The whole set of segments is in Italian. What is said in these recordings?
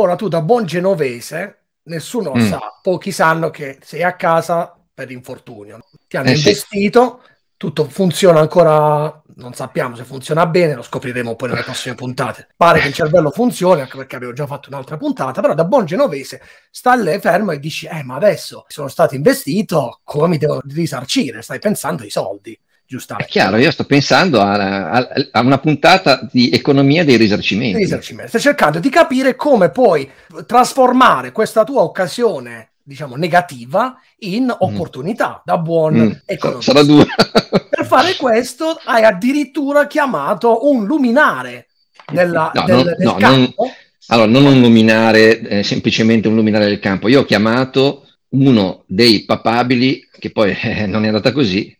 Ora tu da buon genovese, nessuno mm. sa, pochi sanno che sei a casa per infortunio. Ti hanno eh investito, sì. tutto funziona ancora, non sappiamo se funziona bene, lo scopriremo poi nelle prossime puntate. Pare che il cervello funzioni, anche perché avevo già fatto un'altra puntata, però da buon genovese sta lì fermo e dici, eh ma adesso sono stato investito, come mi devo risarcire? Stai pensando ai soldi giustamente. È chiaro, io sto pensando a, a, a una puntata di economia dei risarcimenti. risarcimenti. Stai cercando di capire come puoi trasformare questa tua occasione, diciamo, negativa in mm. opportunità mm. da buon mm. economista. Sarà dura. per fare questo hai addirittura chiamato un luminare nella, no, del, no, del no, campo. Non, allora, non un luminare, eh, semplicemente un luminare del campo. Io ho chiamato uno dei papabili, che poi eh, non è andata così,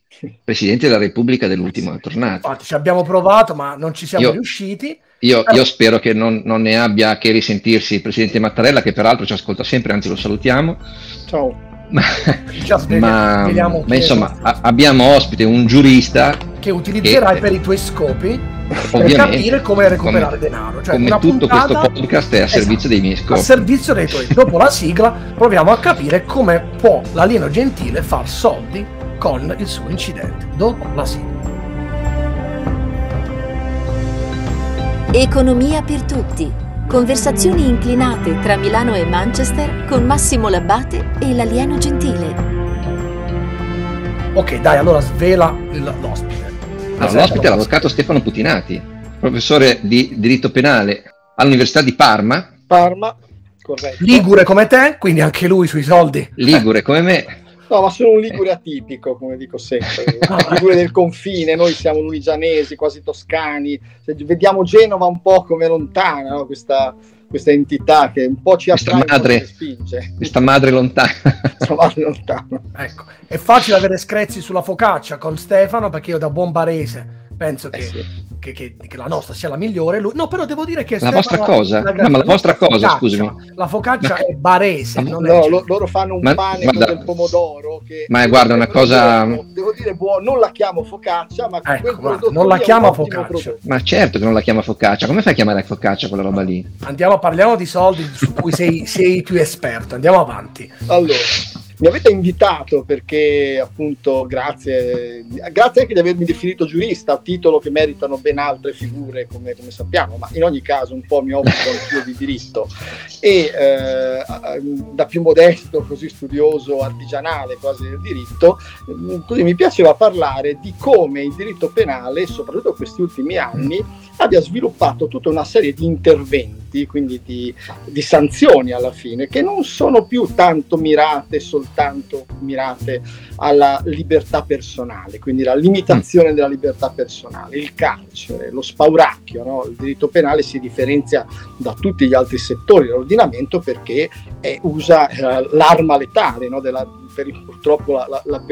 Presidente della Repubblica dell'ultima tornata. Infatti ci abbiamo provato ma non ci siamo io, riusciti. Io, io, spero che non, non, ne abbia che risentirsi il Presidente Mattarella che peraltro ci ascolta sempre, anzi lo salutiamo. Ciao. Ma, ma, ma insomma a, abbiamo ospite un giurista che utilizzerai che, per i tuoi scopi per capire come recuperare come, denaro. Cioè, come tutto questo podcast è a esatto, servizio dei miei scopi. A servizio dei tuoi. Dopo la sigla proviamo a capire come può l'alieno gentile far soldi con il suo incidente. Dopo la sigla. Economia per tutti. Conversazioni inclinate tra Milano e Manchester con Massimo Labbate e l'alieno gentile. Ok, dai, allora svela l'ospite. Allora, l'ospite è l'avvocato Stefano Putinati, professore di diritto penale all'Università di Parma. Parma, corretto. Ligure come te, quindi anche lui sui soldi. Ligure come me. No, ma sono un ligure atipico, come dico sempre. ligure del confine, noi siamo luigianesi, quasi toscani. vediamo Genova un po' come lontana, no? questa, questa, entità che un po' ci attrae madre, spinge. Questa madre lontana. questa madre lontana. Ecco, è facile avere screzi sulla focaccia con Stefano perché io da buon barese penso eh che, sì. che, che, che, la nostra sia la migliore. Lui, no, però devo dire che la vostra cosa, la, no, ma la vostra cosa, focaccia, scusami. La focaccia ma, è barese. Ma, no, lo, loro fanno un ma, pane ma, con del pomodoro. Che, ma guarda, una cosa. Devo, devo dire, buono, non la chiamo focaccia, ma ecco, guarda, non la chiama focaccia. Prodotto. Ma certo che non la chiama focaccia. Come fai a chiamare focaccia quella roba lì? Andiamo, parliamo di soldi su cui sei, sei più esperto. Andiamo avanti. Allora. Mi avete invitato perché appunto grazie, grazie anche di avermi definito giurista, titolo che meritano ben altre figure come, come sappiamo, ma in ogni caso un po' mi occupo anch'io di diritto. E eh, da più modesto, così studioso, artigianale quasi del diritto, così mi piaceva parlare di come il diritto penale, soprattutto questi ultimi anni, abbia sviluppato tutta una serie di interventi, quindi di, di, sanzioni alla fine, che non sono più tanto mirate soltanto mirate alla libertà personale, quindi la limitazione della libertà personale, il carcere, lo spauracchio. No? Il diritto penale si differenzia da tutti gli altri settori dell'ordinamento perché è, usa eh, l'arma letale no? della per, purtroppo la, la,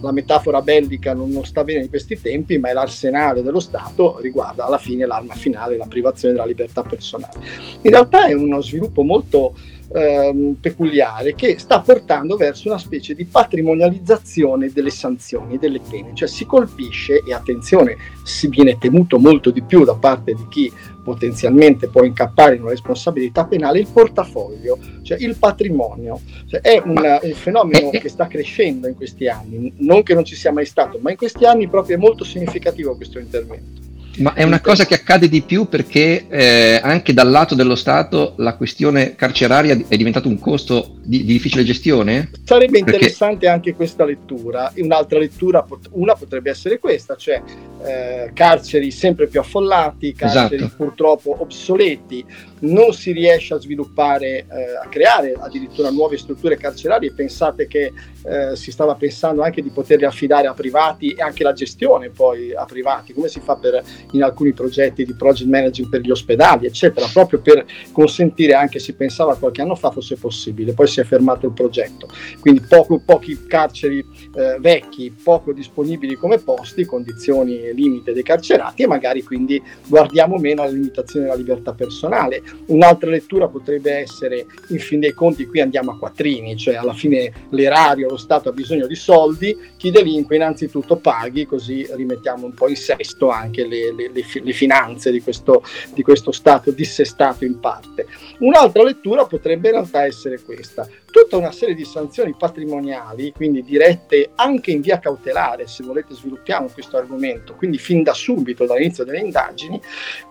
la, metafora bellica non, non, sta bene in questi tempi, ma è l'arsenale dello Stato riguarda alla fine l'arma finale, la privazione della libertà personale. In realtà è uno sviluppo molto ehm, peculiare che sta portando verso una specie di patrimonializzazione delle sanzioni, delle pene, cioè si colpisce, e attenzione, si viene temuto molto di più da parte di chi potenzialmente può incappare in una responsabilità penale il portafoglio, cioè il patrimonio. Cioè è un, un, fenomeno che sta crescendo in questi anni, non che non ci sia mai stato, ma in questi anni proprio è molto significativo questo intervento. Ma è una cosa che accade di più perché eh, anche dal lato dello Stato la questione carceraria è diventata un costo di, di difficile gestione? Sarebbe interessante perché... anche questa lettura. Un'altra lettura, una potrebbe essere questa, cioè eh, carceri sempre più affollati, carceri esatto. purtroppo obsoleti, non si riesce a sviluppare, eh, a creare addirittura nuove strutture carcerarie. Pensate che eh, si stava pensando anche di poterle affidare a privati e anche la gestione poi a privati, come si fa per, in alcuni progetti di project management per gli ospedali, eccetera, proprio per consentire anche, si pensava qualche anno fa fosse possibile, poi si è fermato il progetto. Quindi poco, pochi carceri eh, vecchi, poco disponibili come posti, condizioni limite dei carcerati e magari quindi guardiamo meno alla limitazione della libertà personale. Un'altra lettura potrebbe essere, in fin dei conti, qui andiamo a quattrini, cioè alla fine l'erario, lo Stato ha bisogno di soldi, chi delinque innanzitutto paghi, così rimettiamo un po' in sesto anche le, le, le, le finanze di questo, di questo Stato dissestato in parte. Un'altra lettura potrebbe in realtà essere questa, tutta una serie di sanzioni patrimoniali, quindi dirette anche in via cautelare, se volete sviluppiamo questo argomento, quindi fin da subito, dall'inizio delle indagini,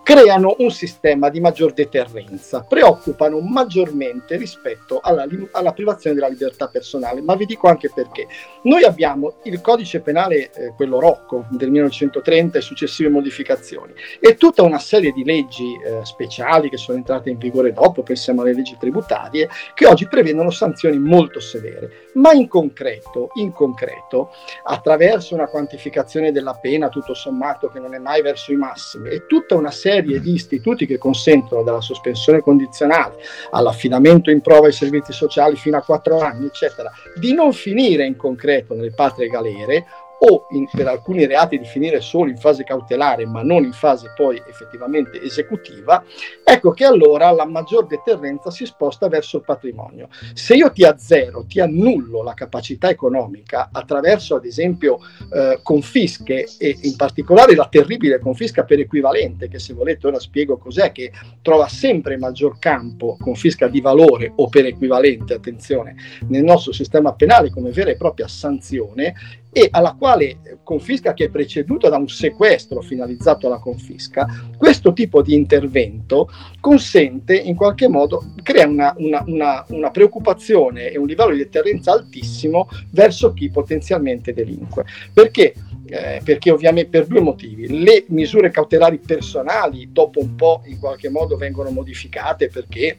creano un sistema di maggior deterrenza, preoccupano maggiormente rispetto alla, alla privazione della libertà personale, ma vi dico anche perché. Noi abbiamo il codice penale, eh, quello Rocco del 1930 e successive modificazioni, e tutta una serie di leggi eh, speciali che sono entrate in vigore dopo, pensiamo alle leggi tributarie, che oggi prevedono sanzioni sanzioni molto severe, ma in concreto, in concreto, attraverso una quantificazione della pena tutto sommato che non è mai verso i massimi e tutta una serie di istituti che consentono dalla sospensione condizionale all'affidamento in prova ai servizi sociali fino a quattro anni, eccetera, di non finire in concreto nelle patrie galere o in, per alcuni reati di finire solo in fase cautelare ma non in fase poi effettivamente esecutiva, ecco che allora la maggior deterrenza si sposta verso il patrimonio. Se io ti azzero, ti annullo la capacità economica attraverso ad esempio eh, confische e in particolare la terribile confisca per equivalente, che se volete ora spiego cos'è, che trova sempre maggior campo, confisca di valore o per equivalente, attenzione, nel nostro sistema penale come vera e propria sanzione, e alla quale confisca che è preceduta da un sequestro finalizzato alla confisca, questo tipo di intervento consente in qualche modo, crea una, una, una, una preoccupazione e un livello di deterrenza altissimo verso chi potenzialmente delinque. Perché? Eh, perché ovviamente per due motivi. Le misure cautelari personali dopo un po' in qualche modo vengono modificate perché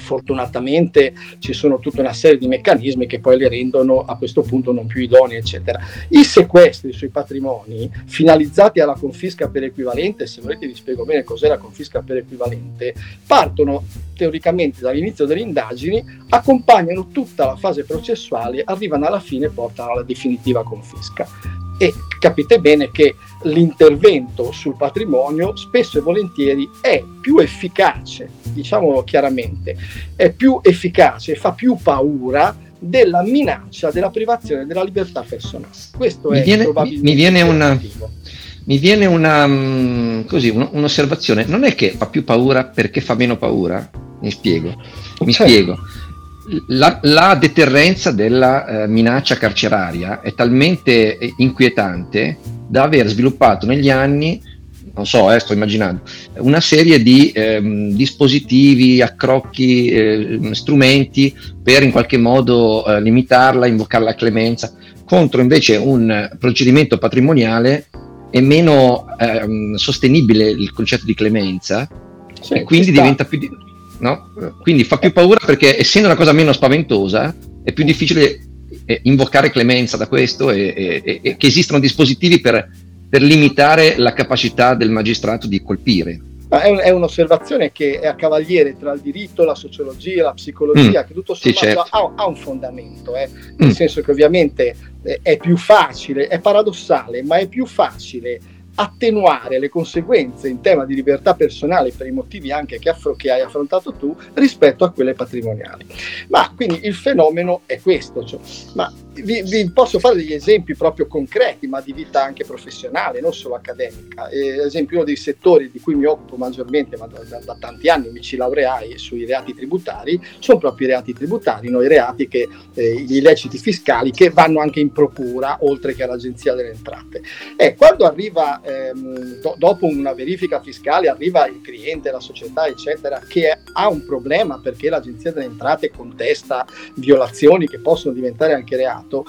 fortunatamente ci sono tutta una serie di meccanismi che poi le rendono a questo punto non più idonee, eccetera. I sequestri sui patrimoni finalizzati alla confisca per equivalente, se volete vi spiego bene cos'è la confisca per equivalente, partono teoricamente dall'inizio delle indagini, accompagnano tutta la fase processuale, arrivano alla fine e portano alla definitiva confisca e capite bene che l'intervento sul patrimonio spesso e volentieri è più efficace, diciamolo chiaramente, è più efficace, fa più paura della minaccia della privazione della libertà personale. Questo mi è viene, probabilmente mi viene una, mi viene una, mm, così, un'osservazione, non è che fa più paura perché fa meno paura? Mi spiego, mi certo. spiego la, la, deterrenza della eh, minaccia carceraria è talmente inquietante da aver sviluppato negli anni, non so, eh, sto immaginando, una serie di ehm, dispositivi, accrocchi, eh, strumenti per in qualche modo eh, limitarla, invocare la clemenza, contro invece un procedimento patrimoniale è meno ehm, sostenibile il concetto di clemenza sì, e quindi diventa più... Di- no? Quindi fa più paura perché essendo una cosa meno spaventosa è più difficile eh, invocare clemenza da questo e, e, e che esistono dispositivi per, per, limitare la capacità del magistrato di colpire. È, un, è, un'osservazione che è a cavaliere tra il diritto, la sociologia, la psicologia, mm, che tutto sommato sì, certo. ha, ha, un fondamento, eh? nel mm. senso che ovviamente eh, è più facile, è paradossale, ma è più facile attenuare le conseguenze in tema di libertà personale per i motivi anche che, affro- che hai affrontato tu rispetto a quelle patrimoniali. Ma quindi il fenomeno è questo, cioè, ma vi, vi, posso fare degli esempi proprio concreti, ma di vita anche professionale, non solo accademica. Eh, esempio, uno dei settori di cui mi occupo maggiormente, ma da, da, da, tanti anni mi ci laureai sui reati tributari, sono proprio i reati tributari, no? i reati che, eh, gli illeciti fiscali che vanno anche in procura, oltre che all'Agenzia delle Entrate. E quando arriva, ehm, do, dopo una verifica fiscale, arriva il cliente, la società, eccetera, che ha un problema perché l'Agenzia delle Entrate contesta violazioni che possono diventare anche reati, passato,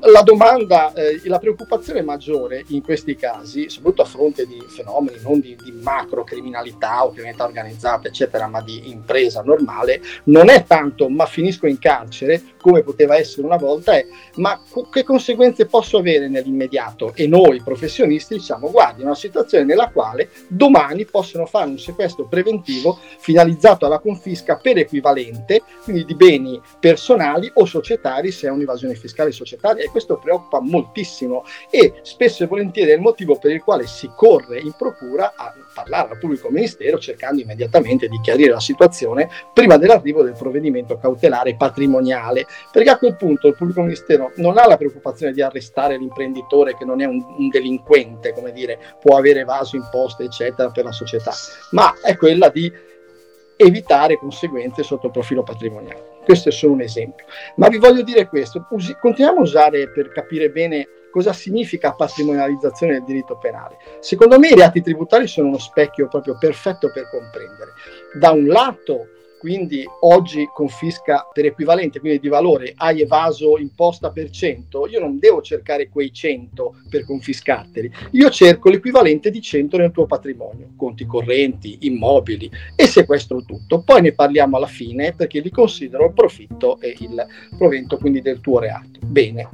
la domanda, eh, la preoccupazione maggiore in questi casi, soprattutto a fronte di fenomeni non di, di macro criminalità o criminalità organizzata, eccetera, ma di impresa normale, non è tanto ma finisco in carcere come poteva essere una volta, è ma co- che conseguenze posso avere nell'immediato? E noi professionisti diciamo, guardi, una situazione nella quale domani possono fare un sequestro preventivo finalizzato alla confisca per equivalente, quindi di beni personali o societari se è un'invasione fiscale societaria societaria e questo preoccupa moltissimo e spesso e volentieri è il motivo per il quale si corre in procura a parlare al pubblico ministero cercando immediatamente di chiarire la situazione prima dell'arrivo del provvedimento cautelare patrimoniale, perché a quel punto il pubblico ministero non ha la preoccupazione di arrestare l'imprenditore che non è un, un delinquente, come dire, può avere evaso imposte, eccetera, per la società, ma è quella di evitare conseguenze sotto il profilo patrimoniale. Questo è solo un esempio. Ma vi voglio dire questo, usi, continuiamo a usare per capire bene cosa significa patrimonializzazione del diritto penale. Secondo me i reati tributari sono uno specchio proprio perfetto per comprendere. Da un lato quindi oggi confisca per equivalente, quindi di valore, hai evaso imposta per 100, io non devo cercare quei 100 per confiscarteli, io cerco l'equivalente di 100 nel tuo patrimonio, conti correnti, immobili e sequestro tutto. Poi ne parliamo alla fine perché li considero il profitto e il provento quindi del tuo reato. Bene,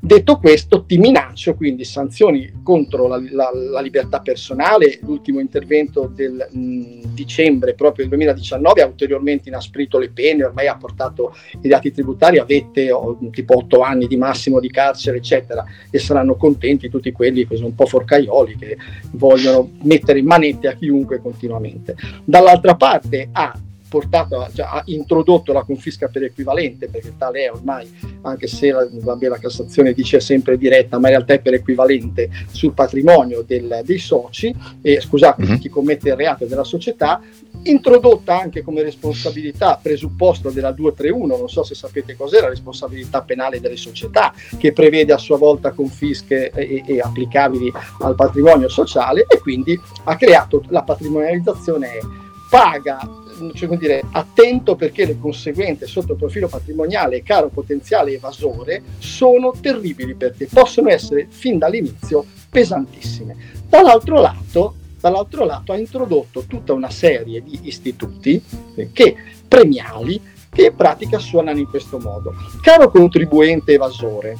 detto questo ti minaccio quindi sanzioni contro la, la, la libertà personale, l'ultimo intervento del mh, dicembre proprio del 2019 ha ulteriormente ulteriormente inasprito le pene, ormai ha portato i dati tributari a vette o, tipo 8 anni di massimo di carcere, eccetera, e saranno contenti tutti quelli che sono un po' forcaioli, che vogliono mettere in manette a chiunque continuamente. Dall'altra parte ha portato, cioè, ha introdotto la confisca per equivalente, perché tale è ormai, anche se la, vabbè, la Cassazione dice sempre diretta, ma in realtà è per equivalente sul patrimonio del, dei soci, e scusate, mm-hmm. chi commette il reato della società, introdotta anche come responsabilità presupposto della 231, non so se sapete cos'è la responsabilità penale delle società, che prevede a sua volta confische e, e applicabili al patrimonio sociale e quindi ha creato la patrimonializzazione paga cioè, dire, attento perché le conseguenze sotto il profilo patrimoniale caro potenziale evasore sono terribili perché possono essere fin dall'inizio pesantissime. Dall'altro lato, dall'altro lato ha introdotto tutta una serie di istituti che, premiali che in pratica suonano in questo modo. Caro contribuente evasore,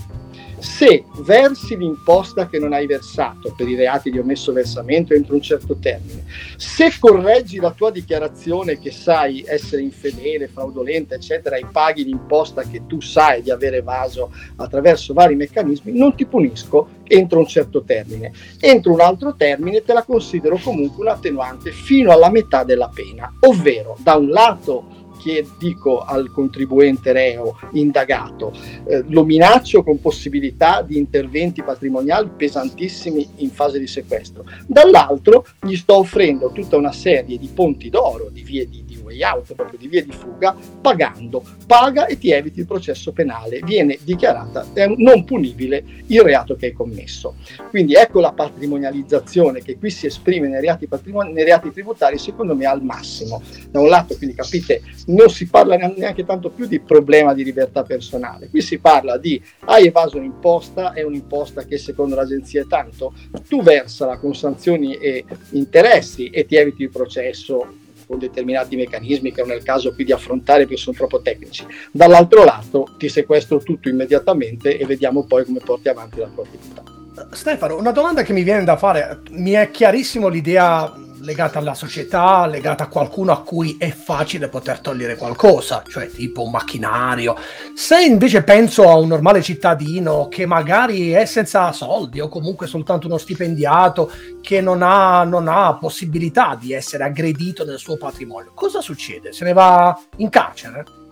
se versi l'imposta che non hai versato per i reati di omesso versamento entro un certo termine, se correggi la tua dichiarazione che sai essere infedele, fraudolenta, eccetera, e paghi l'imposta che tu sai di aver evaso attraverso vari meccanismi, non ti punisco entro un certo termine. Entro un altro termine te la considero comunque un attenuante fino alla metà della pena, ovvero da un lato che dico al contribuente reo indagato, eh, lo minaccio con possibilità di interventi patrimoniali pesantissimi in fase di sequestro. Dall'altro gli sto offrendo tutta una serie di ponti d'oro, di vie di, out, proprio di vie di fuga, pagando. Paga e ti eviti il processo penale. Viene dichiarata non punibile il reato che hai commesso. Quindi ecco la patrimonializzazione che qui si esprime nei reati, nei reati tributari, secondo me al massimo. Da un lato, quindi capite, non si parla neanche tanto più di problema di libertà personale, qui si parla di hai evaso un'imposta, è un'imposta che secondo l'agenzia è tanto, tu versala con sanzioni e interessi e ti eviti il processo con determinati meccanismi che non è il caso qui di affrontare perché sono troppo tecnici. Dall'altro lato ti sequestro tutto immediatamente e vediamo poi come porti avanti la tua attività. Stefano, una domanda che mi viene da fare, mi è chiarissimo l'idea legata alla società, legata a qualcuno a cui è facile poter togliere qualcosa, cioè tipo un macchinario. Se invece penso a un normale cittadino che magari è senza soldi o comunque soltanto uno stipendiato che non ha, non ha possibilità di essere aggredito nel suo patrimonio, cosa succede? Se ne va in carcere?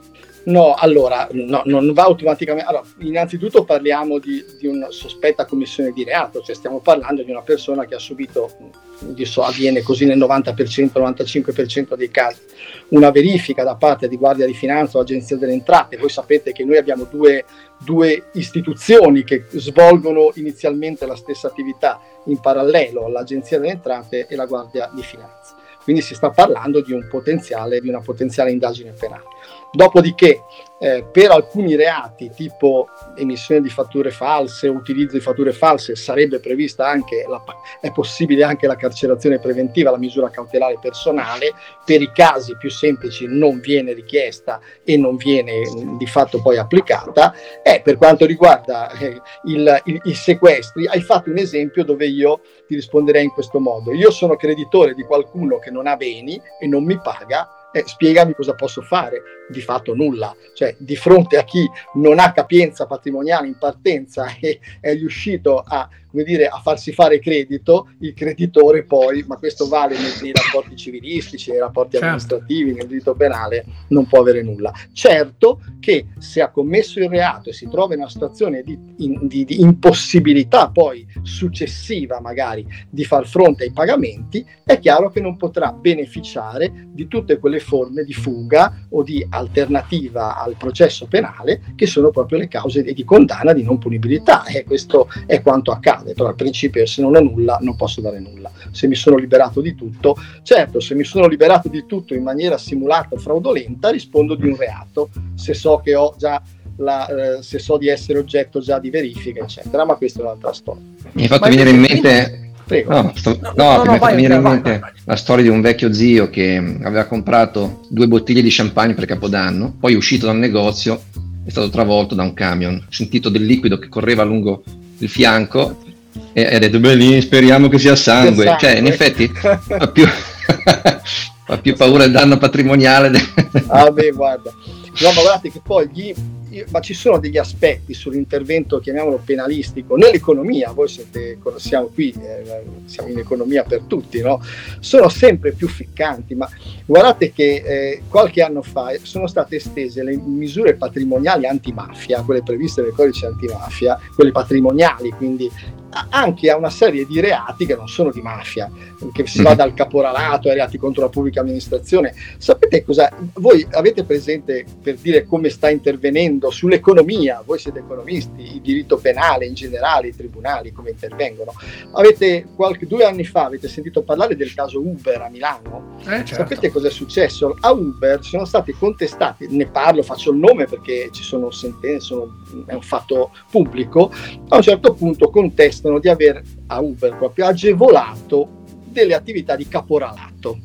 No, allora, no, non va automaticamente. Allora, innanzitutto parliamo di, di, una sospetta commissione di reato, cioè stiamo parlando di una persona che ha subito, so, avviene così nel 90%, 95% dei casi, una verifica da parte di Guardia di Finanza o Agenzia delle Entrate. Voi sapete che noi abbiamo due, due istituzioni che svolgono inizialmente la stessa attività in parallelo, l'Agenzia delle Entrate e la Guardia di Finanza. Quindi si sta parlando di, un potenziale, di una potenziale indagine penale. Dopodiché, eh, per alcuni reati, tipo emissione di fatture false, utilizzo di fatture false, sarebbe prevista anche, la, è possibile anche la carcerazione preventiva, la misura cautelare personale. Per i casi più semplici non viene richiesta e non viene di fatto poi applicata. E per quanto riguarda eh, il, il, i sequestri, hai fatto un esempio dove io ti risponderei in questo modo. Io sono creditore di qualcuno che non ha beni e non mi paga eh, spiegami cosa posso fare. Di fatto nulla, cioè di fronte a chi non ha capienza patrimoniale in partenza e è riuscito a, come dire, a farsi fare credito, il creditore poi, ma questo vale nei, nei rapporti civilistici, nei rapporti certo. amministrativi, nel diritto penale, non può avere nulla. Certo che se ha commesso il reato e si trova in una situazione di, in, di, di impossibilità poi successiva magari di far fronte ai pagamenti, è chiaro che non potrà beneficiare di tutte quelle forme di fuga o di alternativa al processo penale che sono proprio le cause di condanna di non punibilità e questo è quanto accade. Però al principio se non ho nulla non posso dare nulla. Se mi sono liberato di tutto, certo, se mi sono liberato di tutto in maniera simulata o fraudolenta rispondo di un reato, se so che ho già la, eh, se so di essere oggetto già di verifica, eccetera, ma questa è un'altra storia. Mi hai fatto ma venire in mente Prego. No, sto, no, no, no, vai, viene in mente vai, la storia di un vecchio zio che aveva comprato due bottiglie di champagne per Capodanno, poi è uscito da un negozio, è stato travolto da un camion, sentito del liquido che correva lungo il fianco e ha detto, lì speriamo che sia sangue. sangue. Cioè, in effetti fa più, fa più paura il danno patrimoniale. ah beh, guarda. No, ma guardate che poi gli ma ci sono degli aspetti sull'intervento, chiamiamolo penalistico, nell'economia, voi siete, siamo qui, eh, siamo in economia per tutti, no? sono sempre più ficcanti, ma guardate che eh, qualche anno fa sono state estese le misure patrimoniali antimafia, quelle previste nel codice antimafia, quelle patrimoniali, quindi anche a una serie di reati che non sono di mafia, che si va mm. dal caporalato ai reati contro la pubblica amministrazione. Sapete cosa? Voi avete presente per dire come sta intervenendo sull'economia, voi siete economisti, il diritto penale in generale, i tribunali, come intervengono. Avete qualche due anni fa avete sentito parlare del caso Uber a Milano? Eh, certo. Sapete cosa è successo? A Uber sono stati contestati, ne parlo, faccio il nome perché ci sono sentenze, sono, è un fatto pubblico, a un certo punto contestano dimostrano di aver a Uber proprio agevolato delle attività di caporalato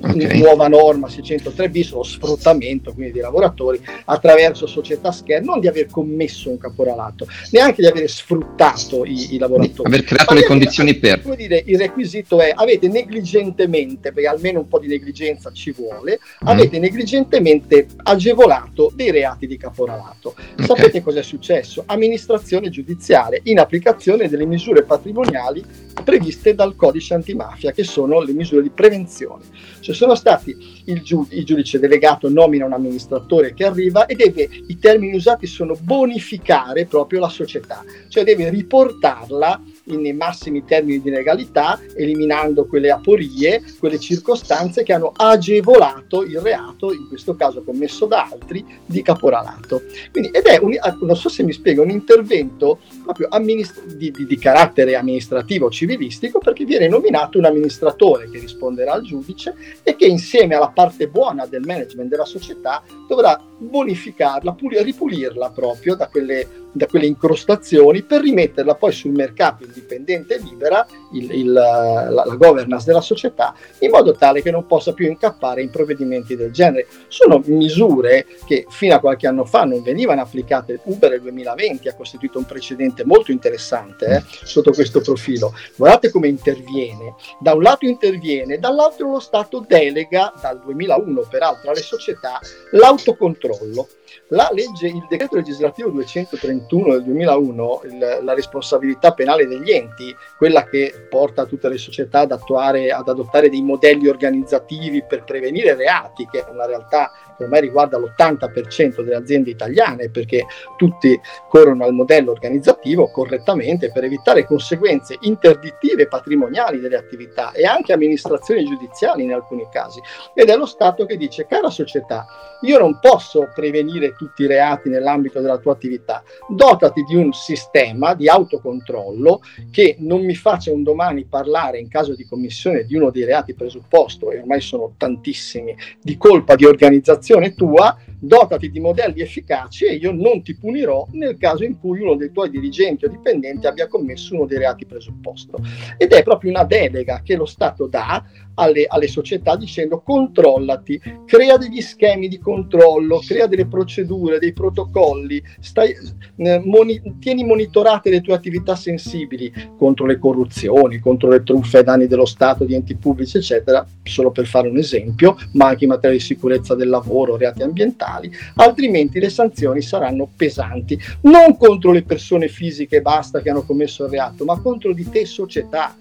okay. nuova norma 603 bis, lo sfruttamento quindi dei lavoratori attraverso società scher, non di aver commesso un caporalato, neanche di aver sfruttato i, i lavoratori. Aver creato le condizioni per. Come dire, il requisito è avete negligentemente, perché almeno un po' di negligenza ci vuole, mm. avete negligentemente agevolato dei reati di caporalato. Okay. Sapete cosa è successo? Amministrazione giudiziaria in applicazione delle misure patrimoniali previste dal codice antimafia, che sono le misure di prevenzione. Cioè sono stati il, giu- il giudice delegato nomina un amministratore che arriva e deve, i termini usati sono bonificare proprio la società, cioè deve riportarla nei massimi termini di legalità, eliminando quelle aporie, quelle circostanze che hanno agevolato il reato, in questo caso commesso da altri, di caporalato. Quindi, ed è, un, non so se mi spiego, un intervento proprio amministra- di, di, di carattere amministrativo civilistico perché viene nominato un amministratore che risponderà al giudice e che insieme alla parte buona del management della società dovrà bonificarla, pul- ripulirla proprio da quelle da quelle incrostazioni per rimetterla poi sul mercato indipendente e libera, il, il, la, la, governance della società, in modo tale che non possa più incappare in provvedimenti del genere. Sono misure che fino a qualche anno fa non venivano applicate. Uber nel 2020 ha costituito un precedente molto interessante eh, sotto questo profilo. Guardate come interviene. Da un lato interviene, dall'altro lo Stato delega, dal 2001 peraltro, alle società l'autocontrollo. La legge, il decreto legislativo 231 del 2001, il, la responsabilità penale degli enti, quella che porta tutte le società ad, attuare, ad adottare dei modelli organizzativi per prevenire reati, che è una realtà che ormai riguarda l'80% delle aziende italiane, perché tutti corrono al modello organizzativo correttamente per evitare conseguenze interdittive patrimoniali delle attività e anche amministrazioni giudiziali in alcuni casi. Ed è lo Stato che dice, cara società, io non posso prevenire tutti i reati nell'ambito della tua attività, dotati di un sistema di autocontrollo che non mi faccia un domani parlare in caso di commissione di uno dei reati presupposto, e ormai sono tantissimi, di colpa di organizzazione tua, dotati di modelli efficaci e io non ti punirò nel caso in cui uno dei tuoi dirigenti o dipendenti abbia commesso uno dei reati presupposto. Ed è proprio una delega che lo Stato dà alle, alle, società dicendo controllati, crea degli schemi di controllo, crea delle procedure, dei protocolli, stai, eh, moni, tieni monitorate le tue attività sensibili contro le corruzioni, contro le truffe ai danni dello Stato, di enti pubblici, eccetera, solo per fare un esempio, ma anche in materia di sicurezza del lavoro, reati ambientali, altrimenti le sanzioni saranno pesanti, non contro le persone fisiche e basta che hanno commesso il reato, ma contro di te società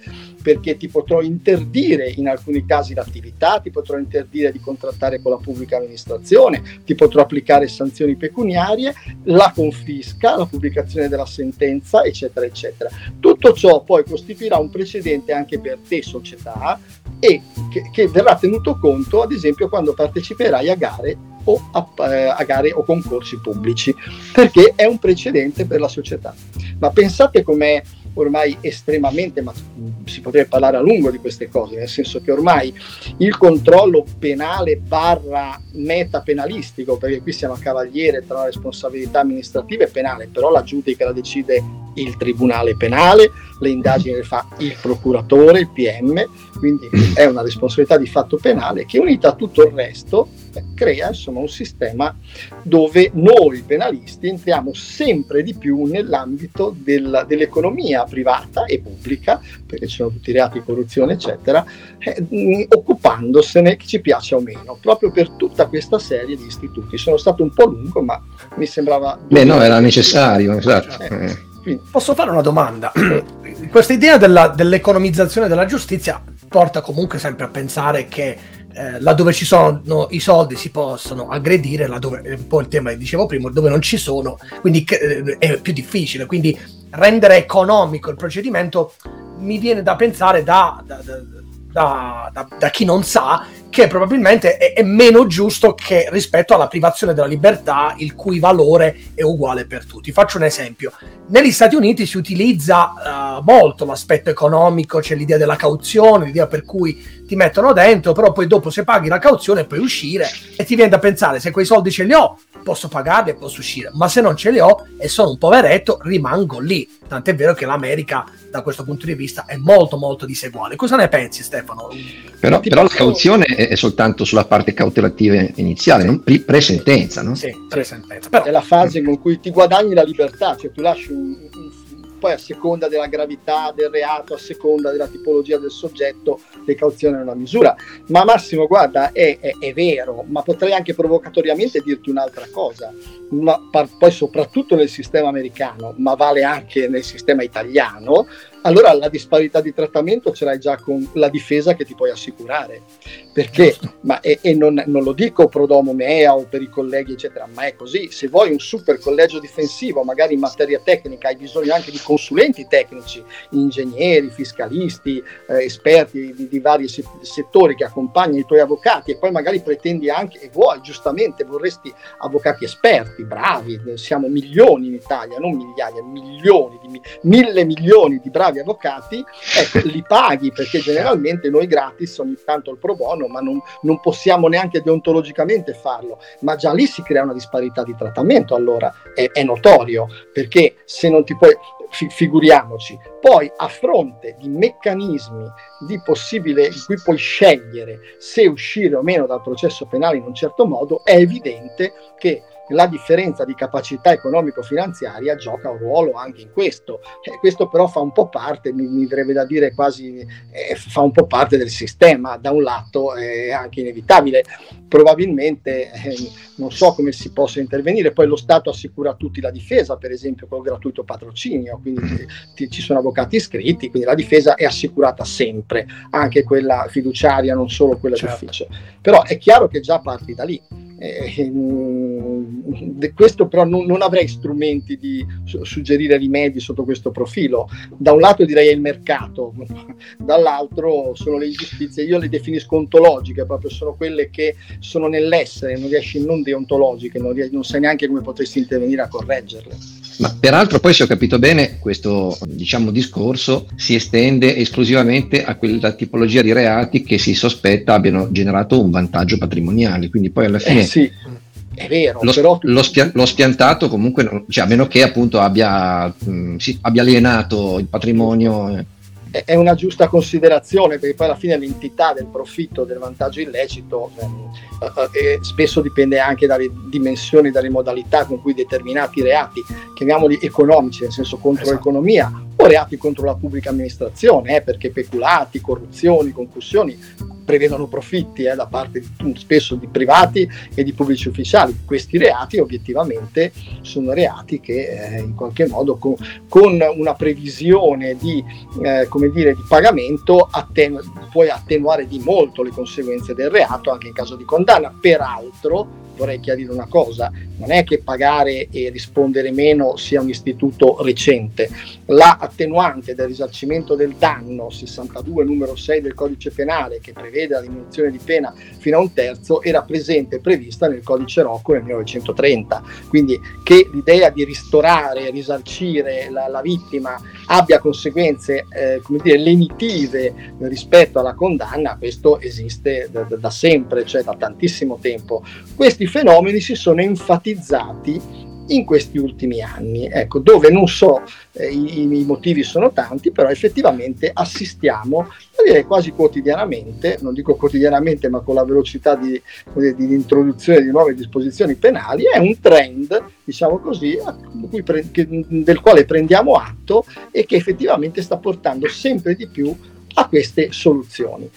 perché ti potrò interdire in alcuni casi l'attività, ti potrò interdire di contrattare con la pubblica amministrazione, ti potrò applicare sanzioni pecuniarie, la confisca, la pubblicazione della sentenza, eccetera, eccetera. Tutto ciò poi costituirà un precedente anche per te società e che, che verrà tenuto conto ad esempio quando parteciperai a gare o a, eh, a, gare o concorsi pubblici, perché è un precedente per la società. Ma pensate com'è ormai estremamente, ma si potrebbe parlare a lungo di queste cose, nel senso che ormai il controllo penale barra metapenalistico, perché qui siamo a cavaliere tra la responsabilità amministrativa e penale, però la giudica la decide il tribunale penale, le indagini le fa il procuratore, il PM, quindi è una responsabilità di fatto penale che unita a tutto il resto crea insomma un sistema dove noi penalisti entriamo sempre di più nell'ambito del, dell'economia privata e pubblica, perché ci sono tutti i reati di corruzione eccetera, eh, occupandosene che ci piace o meno, proprio per tutta questa serie di istituti. Sono stato un po' lungo ma mi sembrava... Beh no, era necessario, esatto. Eh. Posso fare una domanda? Questa idea della, dell'economizzazione della giustizia porta comunque sempre a pensare che eh, laddove ci sono no, i soldi si possono aggredire, laddove è un po' il tema che dicevo prima, dove non ci sono, quindi eh, è più difficile. Quindi rendere economico il procedimento mi viene da pensare da, da, da, da chi non sa che probabilmente è, è, meno giusto che rispetto alla privazione della libertà, il cui valore è uguale per tutti. Faccio un esempio. Negli Stati Uniti si utilizza uh, molto l'aspetto economico, c'è l'idea della cauzione, l'idea per cui ti mettono dentro, però poi dopo se paghi la cauzione puoi uscire e ti viene da pensare se quei soldi ce li ho posso pagarli e posso uscire, ma se non ce li ho e sono un poveretto rimango lì. Tant'è vero che l'America da questo punto di vista è molto molto diseguale. Cosa ne pensi Stefano? Però, però la cauzione è soltanto sulla parte cautelativa iniziale, non pre-sentenza, no? Sì, pre-sentenza. Però... È la fase con cui ti guadagni la libertà, cioè tu lasci un, un poi a seconda della gravità del reato, a seconda della tipologia del soggetto, le cauzioni è una misura. Ma Massimo, guarda, è, è, è vero, ma potrei anche provocatoriamente dirti un'altra cosa, ma par- poi soprattutto nel sistema americano, ma vale anche nel sistema italiano, allora la disparità di trattamento ce l'hai già con la difesa che ti puoi assicurare. Perché, ma, e, e non, non, lo dico pro domo mea o per i colleghi, eccetera, ma è così. Se vuoi un super collegio difensivo, magari in materia tecnica, hai bisogno anche di consulenti tecnici, ingegneri, fiscalisti, eh, esperti di, di vari se- settori che accompagnano i tuoi avvocati e poi magari pretendi anche, e vuoi giustamente, vorresti avvocati esperti, bravi, siamo milioni in Italia, non migliaia, milioni, di, mille milioni di bravi avvocati, ecco, li paghi perché generalmente noi gratis ogni tanto il pro bono, ma non, non possiamo neanche deontologicamente farlo, ma già lì si crea una disparità di trattamento, allora. È, è notorio, perché se non ti puoi, fi, figuriamoci, poi a fronte di meccanismi di possibile in cui puoi scegliere se uscire o meno dal processo penale in un certo modo, è evidente che la differenza di capacità economico-finanziaria gioca un ruolo anche in questo. Eh, questo però fa un po' parte, mi, mi verrebbe da dire quasi, eh, fa un po' parte del sistema, da un lato è anche inevitabile. Probabilmente eh, non so come si possa intervenire, poi lo Stato assicura a tutti la difesa, per esempio con il gratuito patrocinio, quindi ti, ci sono avvocati iscritti, quindi la difesa è assicurata sempre, anche quella fiduciaria, non solo quella certo. d'ufficio. Però è chiaro che già parti da lì eh, questo però non, non, avrei strumenti di suggerire rimedi sotto questo profilo. Da un lato direi è il mercato, dall'altro sono le ingiustizie, io le definisco ontologiche, proprio sono quelle che sono nell'essere, non riesci non deontologiche, non, riesci, non sai neanche come potresti intervenire a correggerle. Ma peraltro poi se ho capito bene questo diciamo, discorso si estende esclusivamente a quella tipologia di reati che si sospetta abbiano generato un vantaggio patrimoniale, quindi poi alla fine... Eh sì. È vero, lo, però... lo, spia- lo spiantato comunque, cioè, a meno che appunto abbia, mh, sì, abbia alienato il patrimonio. Eh, è una giusta considerazione perché poi alla fine l'entità del profitto, del vantaggio illecito ehm, eh, eh, spesso dipende anche dalle dimensioni, dalle modalità con cui determinati reati, chiamiamoli economici, nel senso contro esatto. l'economia, reati contro la pubblica amministrazione, eh, perché peculati, corruzioni, concussioni prevedono profitti eh, da parte di, spesso di privati e di pubblici ufficiali. Questi reati obiettivamente sono reati che eh, in qualche modo con, con una previsione di, eh, dire, di pagamento attenu- puoi attenuare di molto le conseguenze del reato anche in caso di condanna. Peraltro vorrei chiarire una cosa, non è che pagare e rispondere meno sia un istituto recente. La attenuante del risarcimento del danno 62 numero 6 del codice penale che prevede la diminuzione di pena fino a un terzo era presente e prevista nel codice Rocco nel 1930. Quindi che l'idea di ristorare, risarcire la, la vittima abbia conseguenze eh, come dire, lenitive rispetto alla condanna, questo esiste da, da sempre, cioè da tantissimo tempo. Questi fenomeni si sono enfatizzati in questi ultimi anni, ecco, dove non so, eh, i, i, motivi sono tanti, però effettivamente assistiamo, direi quasi quotidianamente, non dico quotidianamente, ma con la velocità di, di, introduzione di nuove disposizioni penali, è un trend, diciamo così, pre- che, del quale prendiamo atto e che effettivamente sta portando sempre di più a queste soluzioni.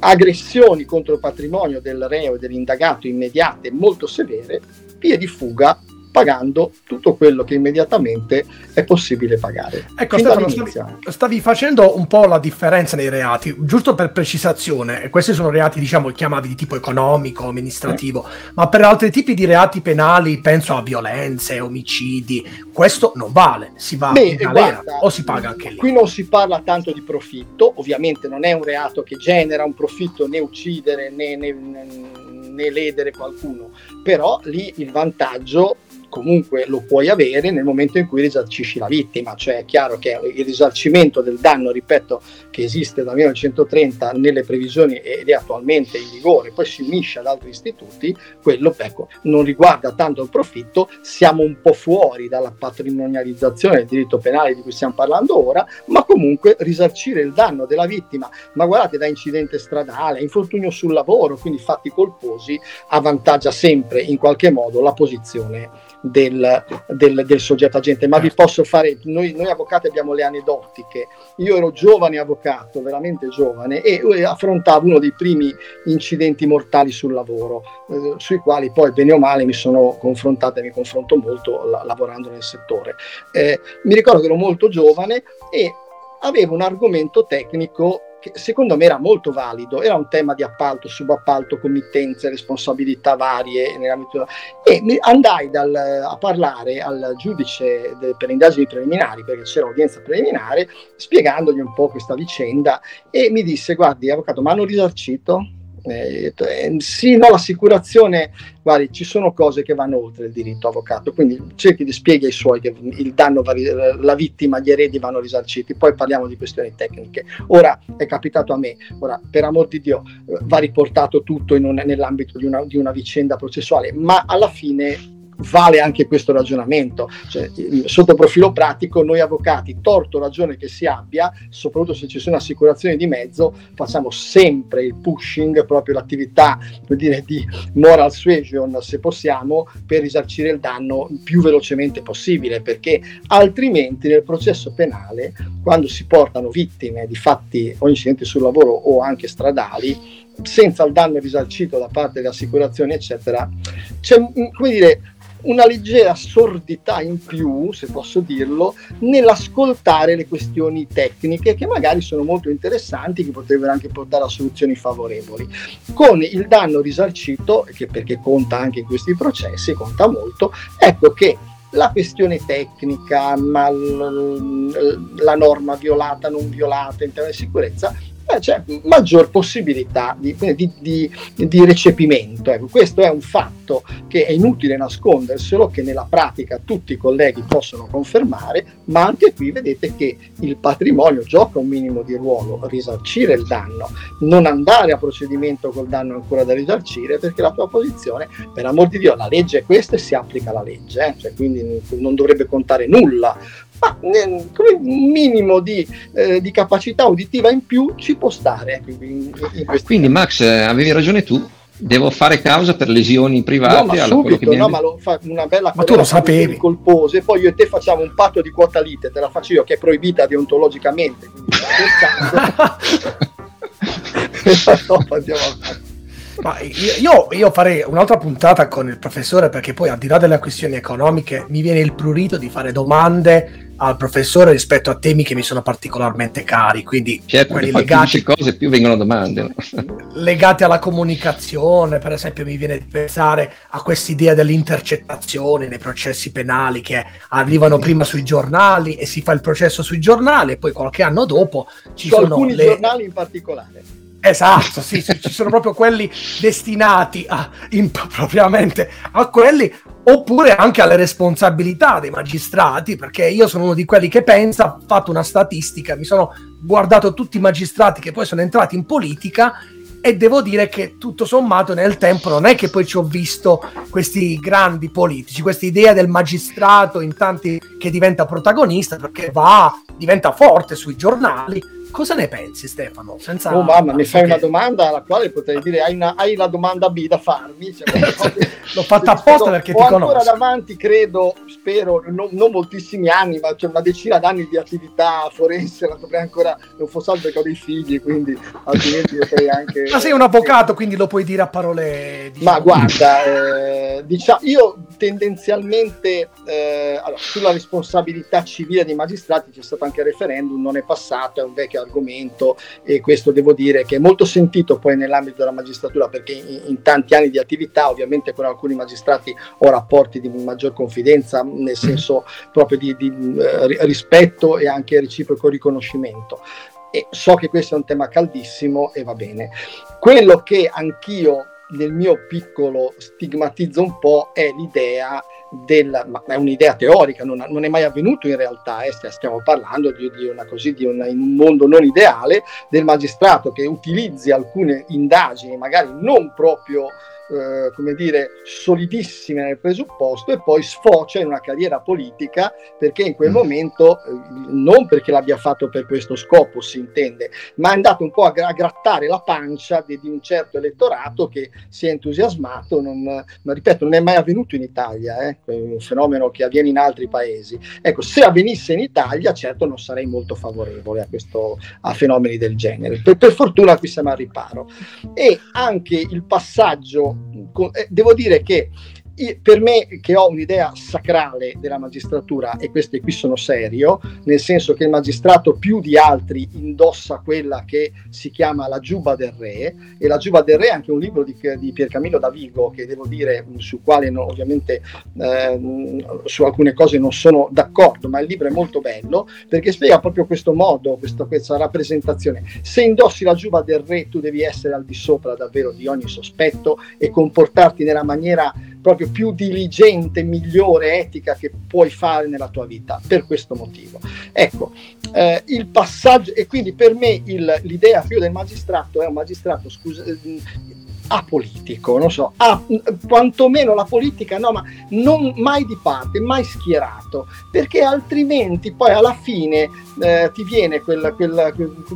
Aggressioni contro il patrimonio del reo e dell'indagato immediate molto severe, vie di fuga pagando tutto quello che immediatamente è possibile pagare. Ecco, Stefano, stavi, stavi, facendo un po' la differenza nei reati, giusto per precisazione, questi sono reati, diciamo, chiamavi di tipo economico, amministrativo, eh. ma per altri tipi di reati penali, penso a violenze, omicidi, questo non vale, si va Beh, in galera guarda, o si paga anche lì. Qui non si parla tanto di profitto, ovviamente non è un reato che genera un profitto né uccidere né, né, né ledere qualcuno, però lì il vantaggio comunque lo puoi avere nel momento in cui risarcisci la vittima, cioè è chiaro che il risarcimento del danno, ripeto, che esiste dal 1930 nelle previsioni ed è attualmente in vigore, poi si unisce ad altri istituti, quello ecco, non riguarda tanto il profitto, siamo un po' fuori dalla patrimonializzazione del diritto penale di cui stiamo parlando ora, ma comunque risarcire il danno della vittima, ma guardate da incidente stradale, infortunio sul lavoro, quindi fatti colposi, avvantaggia sempre in qualche modo la posizione del, del, del soggetto agente, ma vi posso fare, noi, noi, avvocati abbiamo le aneddotiche, io ero giovane avvocato, veramente giovane, e affrontavo uno dei primi incidenti mortali sul lavoro, eh, sui quali poi bene o male mi sono confrontato e mi confronto molto la, lavorando nel settore. Eh, mi ricordo che ero molto giovane e avevo un argomento tecnico che secondo me era molto valido, era un tema di appalto, subappalto, committenze, responsabilità varie e andai dal, a parlare al giudice de, per le indagini preliminari, perché c'era udienza preliminare, spiegandogli un po' questa vicenda e mi disse, guardi avvocato, ma hanno risarcito? Eh, eh, sì, no, l'assicurazione, guardi, ci sono cose che vanno oltre il diritto avvocato, quindi cerchi di spiegare ai suoi che il danno, va, la vittima, gli eredi vanno risarciti, poi parliamo di questioni tecniche. Ora è capitato a me, ora per amor di Dio va riportato tutto un, nell'ambito di una, di una vicenda processuale, ma alla fine vale anche questo ragionamento. Cioè, sotto profilo pratico, noi avvocati, torto ragione che si abbia, soprattutto se ci sono assicurazioni di mezzo, facciamo sempre il pushing, proprio l'attività dire, di moral suasion, se possiamo, per risarcire il danno più velocemente possibile, perché altrimenti nel processo penale, quando si portano vittime di fatti o incidenti sul lavoro o anche stradali, senza il danno risarcito da parte delle assicurazioni, eccetera, c'è come dire una leggera sordità in più, se posso dirlo, nell'ascoltare le questioni tecniche che magari sono molto interessanti, che potrebbero anche portare a soluzioni favorevoli. Con il danno risarcito, che perché conta anche in questi processi, conta molto, ecco che la questione tecnica, ma la norma violata, non violata in termini di sicurezza, eh, c'è maggior possibilità di, di, di, di recepimento. Ecco, questo è un fatto che è inutile nasconderselo, che nella pratica tutti i colleghi possono confermare, ma anche qui vedete che il patrimonio gioca un minimo di ruolo, risarcire il danno, non andare a procedimento col danno ancora da risarcire, perché la tua posizione, per amor di Dio, la legge è questa e si applica la legge, eh? cioè, quindi non dovrebbe contare nulla ma come un minimo di, eh, di, capacità uditiva in più ci può stare. In, in Quindi Max, eh, avevi ragione tu, devo fare causa per lesioni private. No, ma subito, no, ma lo fa una bella ma tu lo sapevi. colpose, poi io e te facciamo un patto di quota lite, te la faccio io, che è proibita deontologicamente. Quindi, dopo andiamo avanti. Ma io, io, farei un'altra puntata con il professore perché poi al di là delle questioni economiche mi viene il prurito di fare domande al professore rispetto a temi che mi sono particolarmente cari, quindi certo, quelli legati cose più vengono domande legati alla comunicazione, per esempio mi viene di pensare a quest'idea dell'intercettazione nei processi penali che arrivano prima sui giornali e si fa il processo sui giornali e poi qualche anno dopo ci Su sono alcuni le... giornali in particolare Esatto, sì, ci sono proprio quelli destinati a, impropriamente a quelli, oppure anche alle responsabilità dei magistrati, perché io sono uno di quelli che pensa, ho fatto una statistica, mi sono guardato tutti i magistrati che poi sono entrati in politica e devo dire che tutto sommato nel tempo non è che poi ci ho visto questi grandi politici, questa idea del magistrato in tanti che diventa protagonista perché va, diventa forte sui giornali Cosa ne pensi Stefano? Senza... Oh mamma, mi fai una domanda alla quale potrei dire hai, una, hai la domanda B da farmi. Cioè, L'ho fatta apposta perché ti conosco. ancora davanti, credo, spero, non, non moltissimi anni, ma cioè una decina d'anni di attività forense, la dovrei ancora, non fosse altro che ho dei figli, quindi altrimenti potrei anche... Ma sei un avvocato, quindi lo puoi dire a parole... Diciamo... Ma guarda, eh, diciamo, io tendenzialmente eh, allora, sulla responsabilità civile dei magistrati c'è stato anche il referendum, non è passato, è un vecchio argomento e questo devo dire che è molto sentito poi nell'ambito della magistratura perché in, in tanti anni di attività ovviamente con alcuni magistrati ho rapporti di maggior confidenza nel senso proprio di, di uh, rispetto e anche reciproco riconoscimento e so che questo è un tema caldissimo e va bene. Quello che anch'io nel mio piccolo stigmatizzo un po' è l'idea del, ma è un'idea teorica, non, non, è mai avvenuto in realtà, eh, stiamo parlando di, di, una, così, di una, in un mondo non ideale, del magistrato che utilizzi alcune indagini, magari non proprio eh, come dire, solidissime nel presupposto e poi sfocia in una carriera politica perché in quel mm. momento, eh, non perché l'abbia fatto per questo scopo, si intende, ma è andato un po' a, gra- a grattare la pancia di, di, un certo elettorato che si è entusiasmato, non, ma ripeto, non è mai avvenuto in Italia, eh, è un fenomeno che avviene in altri paesi. Ecco, se avvenisse in Italia, certo non sarei molto favorevole a, questo, a fenomeni del genere. Per, per fortuna qui siamo al riparo. E anche il passaggio devo dire che per me che ho un'idea sacrale della magistratura, e queste qui sono serio, nel senso che il magistrato più di altri indossa quella che si chiama la giuba del re, e la giuba del re è anche un libro di, di Piercamillo da Vigo, che devo dire, su quale no, ovviamente eh, su alcune cose non sono d'accordo, ma il libro è molto bello, perché spiega proprio questo modo, questo, questa rappresentazione. Se indossi la giuba del re, tu devi essere al di sopra davvero di ogni sospetto e comportarti nella maniera proprio più diligente, migliore, etica che puoi fare nella tua vita, per questo motivo. Ecco, eh, il passaggio, e quindi per me il, l'idea più del magistrato è un magistrato, scusa, eh, apolitico, non so, a, quantomeno la politica no, ma non mai di parte, mai schierato, perché altrimenti poi alla fine eh, ti viene quella, quella,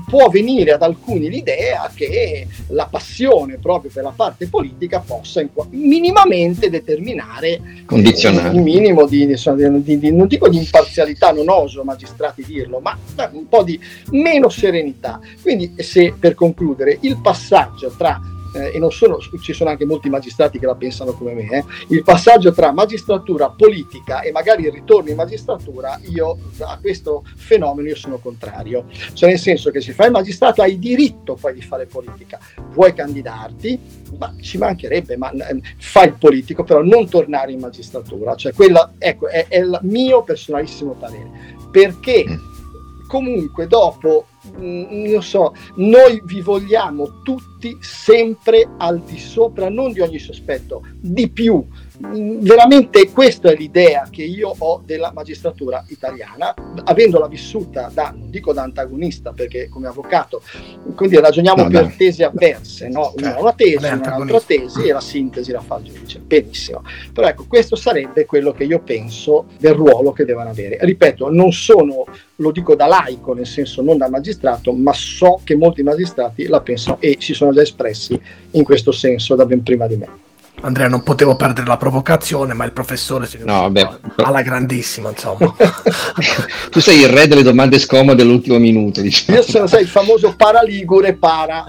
può venire ad alcuni l'idea che la passione proprio per la parte politica possa in, minimamente determinare condizionare eh, un minimo di, di, di, non dico di imparzialità, non oso magistrati dirlo, ma un po' di meno serenità. Quindi se per concludere il passaggio tra eh, e non sono, ci sono anche molti magistrati che la pensano come me, eh, il passaggio tra magistratura, politica e magari il ritorno in magistratura, io a questo fenomeno io sono contrario. Cioè nel senso che se fai il magistrato hai diritto poi di fare politica, vuoi candidarti, ma ci mancherebbe, ma eh, fai il politico, però non tornare in magistratura. Cioè quella, ecco, è, è il mio personalissimo parere. Perché mm. comunque dopo non so, noi vi vogliamo tutti sempre al di sopra, non di ogni sospetto, di più, veramente questa è l'idea che io ho della magistratura italiana, avendola vissuta da, non dico da antagonista, perché come avvocato, quindi ragioniamo no, per no. tesi avverse, no? una, una tesi, un'altra tesi e la sintesi la fa il giudice. Benissimo. Però ecco, questo sarebbe quello che io penso del ruolo che devono avere. Ripeto, non sono, lo dico da laico, nel senso non da magistrato, ma so che molti magistrati la pensano e si sono già espressi in questo senso da ben prima di me. Andrea, non potevo perdere la provocazione, ma il professore si no, beh, alla grandissima, insomma. tu sei il re delle domande scomode dell'ultimo minuto. Diciamo. Io sono sai, il famoso paraligure para.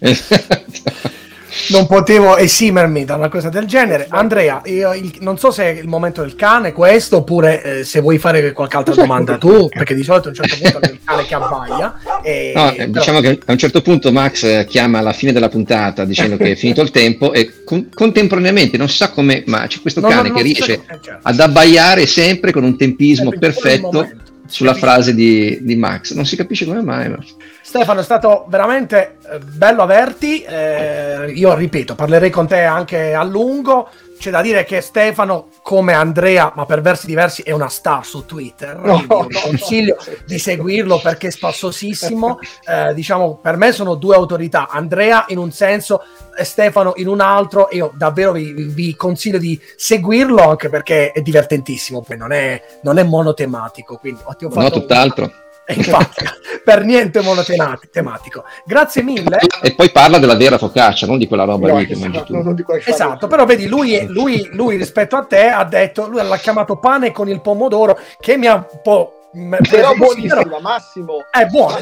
non potevo esimermi da una cosa del genere. Andrea, io, il, non so se è il momento del cane questo, oppure eh, se vuoi fare qualche altra domanda tu, perché di solito a un certo punto è il cane che abbaia. E, no, però... diciamo che a un certo punto Max eh, chiama alla fine della puntata dicendo che è finito il tempo e con, contemporaneamente non sa come, ma c'è questo no, cane no, che riesce so, certo. ad abbaiare sempre con un tempismo perfetto sulla frase di, di, Max. Non si capisce come mai. Ma... Stefano, è stato veramente eh, bello averti. Eh, io ripeto, parlerei con te anche a lungo. C'è da dire che Stefano, come Andrea, ma per versi diversi, è una star su Twitter. No, consiglio di seguirlo perché è spassosissimo. Eh, diciamo, per me sono due autorità. Andrea in un senso, e Stefano in un altro. Io davvero vi, vi consiglio di seguirlo anche perché è divertentissimo. Poi non è, non è monotematico. Quindi, no, tutt'altro. Infatti, per niente monotematico. Grazie mille. E poi parla della vera focaccia, non di quella roba no, lì che mangi tu. Esatto, però vedi, lui, lui, lui, rispetto a te ha detto, lui l'ha chiamato pane con il pomodoro, che mi ha un po'... Però buonissima, Massimo. È buono.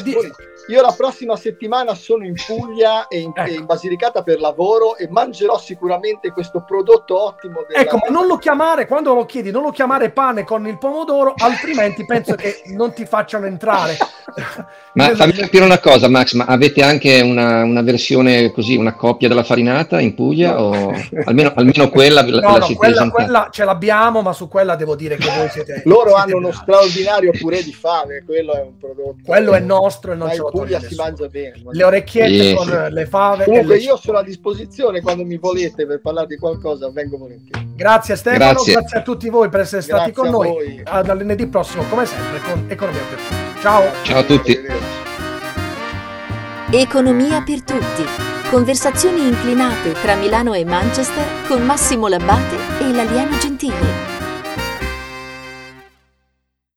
Io la prossima settimana sono in Puglia e in, ecco. in, Basilicata per lavoro e mangerò sicuramente questo prodotto ottimo. Della... Ecco, ma non lo chiamare, quando lo chiedi, non lo chiamare pane con il pomodoro, altrimenti penso che non ti facciano entrare. ma fammi capire una cosa, Max, ma avete anche una, una versione così, una coppia della farinata in Puglia? No. O almeno, almeno quella no, la no, quella, quella, ce l'abbiamo, ma su quella devo dire che voi siete... Loro siete hanno bravi. uno straordinario purè di fave, quello è un prodotto... Quello è nostro e non ce lo Puglia si mangia bene. Le orecchiette sì. con le fave. Comunque le... io sono a disposizione quando mi volete per parlare di qualcosa, vengo volentieri. Grazie Stefano, grazie, grazie a tutti voi per essere grazie stati con noi. A dal lunedì prossimo, come sempre, con Economia per tutti. Ciao. Ciao a tutti. Economia per tutti. Conversazioni inclinate tra Milano e Manchester con Massimo Labbate e l'alieno gentile.